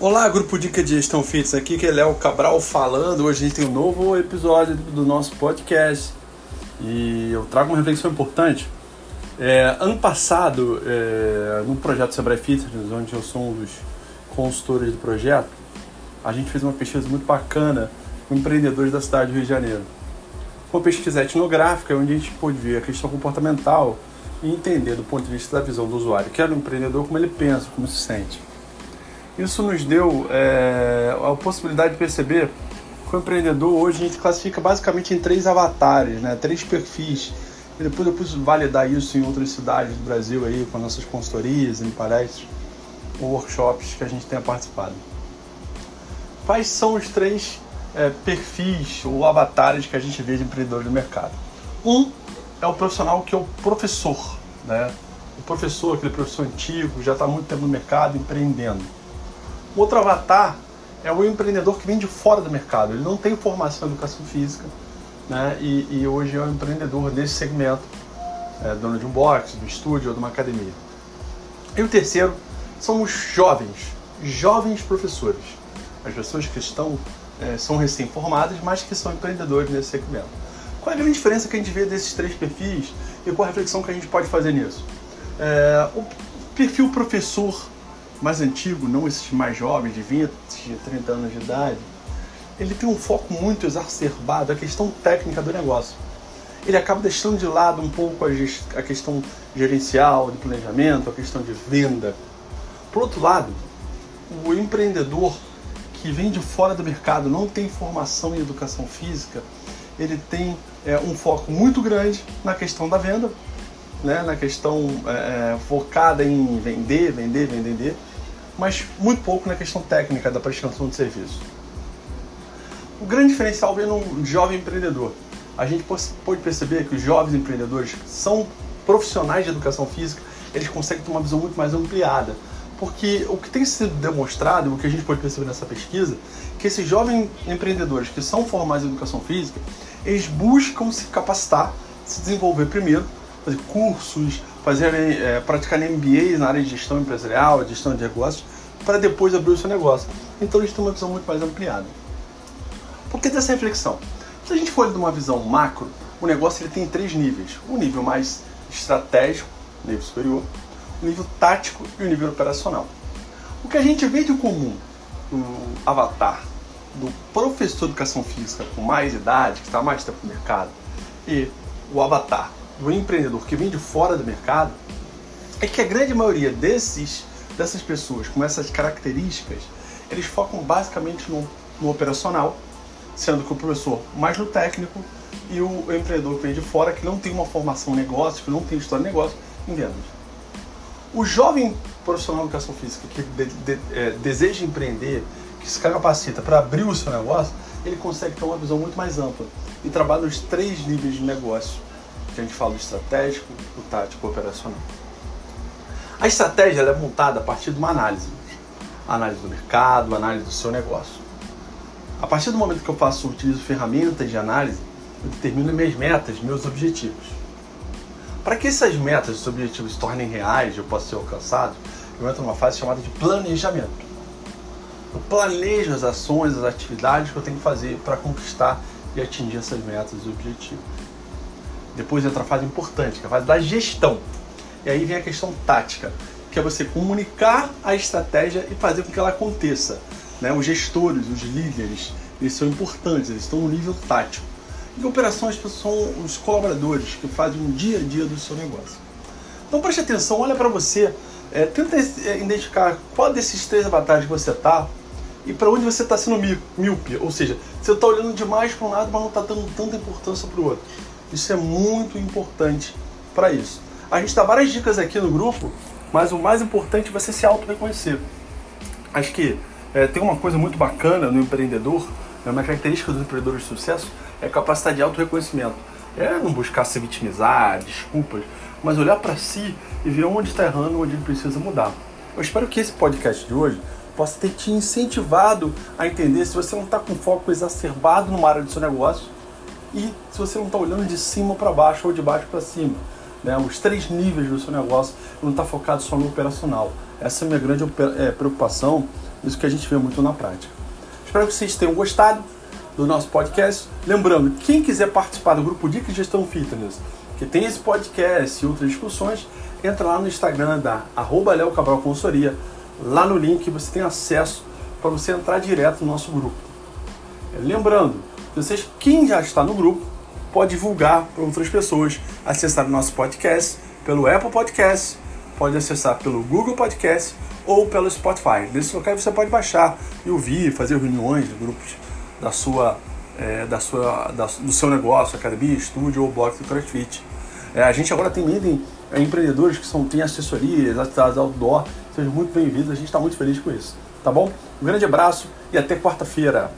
Olá, grupo Dica de Gestão Fitness, aqui que é Léo Cabral falando. Hoje a gente tem um novo episódio do nosso podcast e eu trago uma reflexão importante. É, ano passado, é, no projeto Sebrae Fitness, onde eu sou um dos consultores do projeto, a gente fez uma pesquisa muito bacana com empreendedores da cidade do Rio de Janeiro. Uma pesquisa etnográfica, onde a gente pôde ver a questão comportamental e entender do ponto de vista da visão do usuário, que era o empreendedor, como ele pensa, como se sente. Isso nos deu é, a possibilidade de perceber que o empreendedor hoje a gente classifica basicamente em três avatares, né? três perfis. E depois eu pude validar isso em outras cidades do Brasil aí, com nossas consultorias, em palestras ou workshops que a gente tenha participado. Quais são os três é, perfis ou avatares que a gente vê de empreendedores no mercado? Um é o profissional que é o professor, né? O professor, aquele professor antigo, já está muito tempo no mercado empreendendo o outro avatar é o empreendedor que vem de fora do mercado. Ele não tem formação em educação física né? e, e hoje é um empreendedor nesse segmento, é, dono de um box, do estúdio ou de uma academia. E o terceiro são os jovens, jovens professores. As pessoas que estão, é, são recém-formadas, mas que são empreendedores nesse segmento. Qual é a grande diferença que a gente vê desses três perfis e qual a reflexão que a gente pode fazer nisso? É, o perfil professor mais antigo, não esses mais jovens, de 20, 30 anos de idade, ele tem um foco muito exacerbado a questão técnica do negócio. Ele acaba deixando de lado um pouco a, questão gerencial, de planejamento, a questão de venda. Por outro lado, o empreendedor que vem de fora do mercado, não tem formação em educação física, ele tem é, um foco muito grande na questão da venda, né, na questão é, é focada em vender, vender, vender, mas muito pouco na questão técnica da prestação de serviço. O grande diferencial vem no jovem empreendedor. A gente pode perceber que os jovens empreendedores são profissionais de educação física, eles conseguem ter uma visão muito mais ampliada. Porque o que tem sido demonstrado, o que a gente pode perceber nessa pesquisa, que esses jovens empreendedores que são formados em educação física, eles buscam se capacitar, se desenvolver primeiro, fazer cursos, fazer, é, praticar MBAs na área de gestão empresarial, gestão de negócios, para depois abrir o seu negócio. Então eles têm uma visão muito mais ampliada. Por que dessa reflexão? Se a gente for de uma visão macro, o negócio ele tem três níveis. O nível mais estratégico, nível superior, o nível tático e o nível operacional. O que a gente vê de comum no avatar do professor de educação física com mais idade, que está mais tempo no mercado, e o avatar do empreendedor que vem de fora do mercado é que a grande maioria desses, dessas pessoas com essas características, eles focam basicamente no, no operacional, sendo que o professor mais no técnico e o empreendedor que vem de fora, que não tem uma formação em negócio, que não tem história de negócio, em vendas. O jovem profissional de educação física que de, de, é, deseja empreender, que se capacita para abrir o seu negócio, ele consegue ter uma visão muito mais ampla e trabalha nos três níveis de negócio que a gente fala estratégico, do tático e operacional. A estratégia é montada a partir de uma análise. Análise do mercado, análise do seu negócio. A partir do momento que eu faço, utilizo ferramentas de análise, eu determino minhas metas, meus objetivos. Para que essas metas, esses objetivos se tornem reais, eu possa ser alcançados, eu entro numa fase chamada de planejamento. Eu planejo as ações, as atividades que eu tenho que fazer para conquistar e atingir essas metas e objetivos. Depois entra a fase importante, que é a fase da gestão. E aí vem a questão tática, que é você comunicar a estratégia e fazer com que ela aconteça. Né? Os gestores, os líderes, eles são importantes, eles estão no nível tático. E operações são os colaboradores que fazem o dia a dia do seu negócio. Então preste atenção, olha para você, é, tenta é, identificar qual desses três avatares você está e para onde você está sendo míope. Ou seja, você está olhando demais para um lado, mas não está dando tanta importância para o outro. Isso é muito importante para isso. A gente dá várias dicas aqui no grupo, mas o mais importante é você se auto-reconhecer. Acho que é, tem uma coisa muito bacana no empreendedor, é uma característica dos empreendedores de sucesso, é a capacidade de auto-reconhecimento. É não buscar se vitimizar, desculpas, mas olhar para si e ver onde está errando, onde ele precisa mudar. Eu espero que esse podcast de hoje possa ter te incentivado a entender se você não está com foco exacerbado numa área do seu negócio, e se você não está olhando de cima para baixo ou de baixo para cima. Né? Os três níveis do seu negócio não está focado só no operacional. Essa é a minha grande é, preocupação isso que a gente vê muito na prática. Espero que vocês tenham gostado do nosso podcast. Lembrando, quem quiser participar do grupo Dicas de Gestão Fitness, que tem esse podcast e outras discussões, entra lá no Instagram da arroba Cabral Consultoria. Lá no link você tem acesso para você entrar direto no nosso grupo. Lembrando, vocês, quem já está no grupo, pode divulgar para outras pessoas, acessar o nosso podcast pelo Apple Podcast, pode acessar pelo Google Podcast ou pelo Spotify. Nesse local você pode baixar e ouvir, fazer reuniões de grupos da sua, é, da sua, da, do seu negócio, academia, estúdio ou bloco do CrossFit. É, a gente agora tem medo é, empreendedores que são, têm assessorias, atividades outdoor. Sejam muito bem-vindos, a gente está muito feliz com isso. Tá bom? Um grande abraço e até quarta-feira.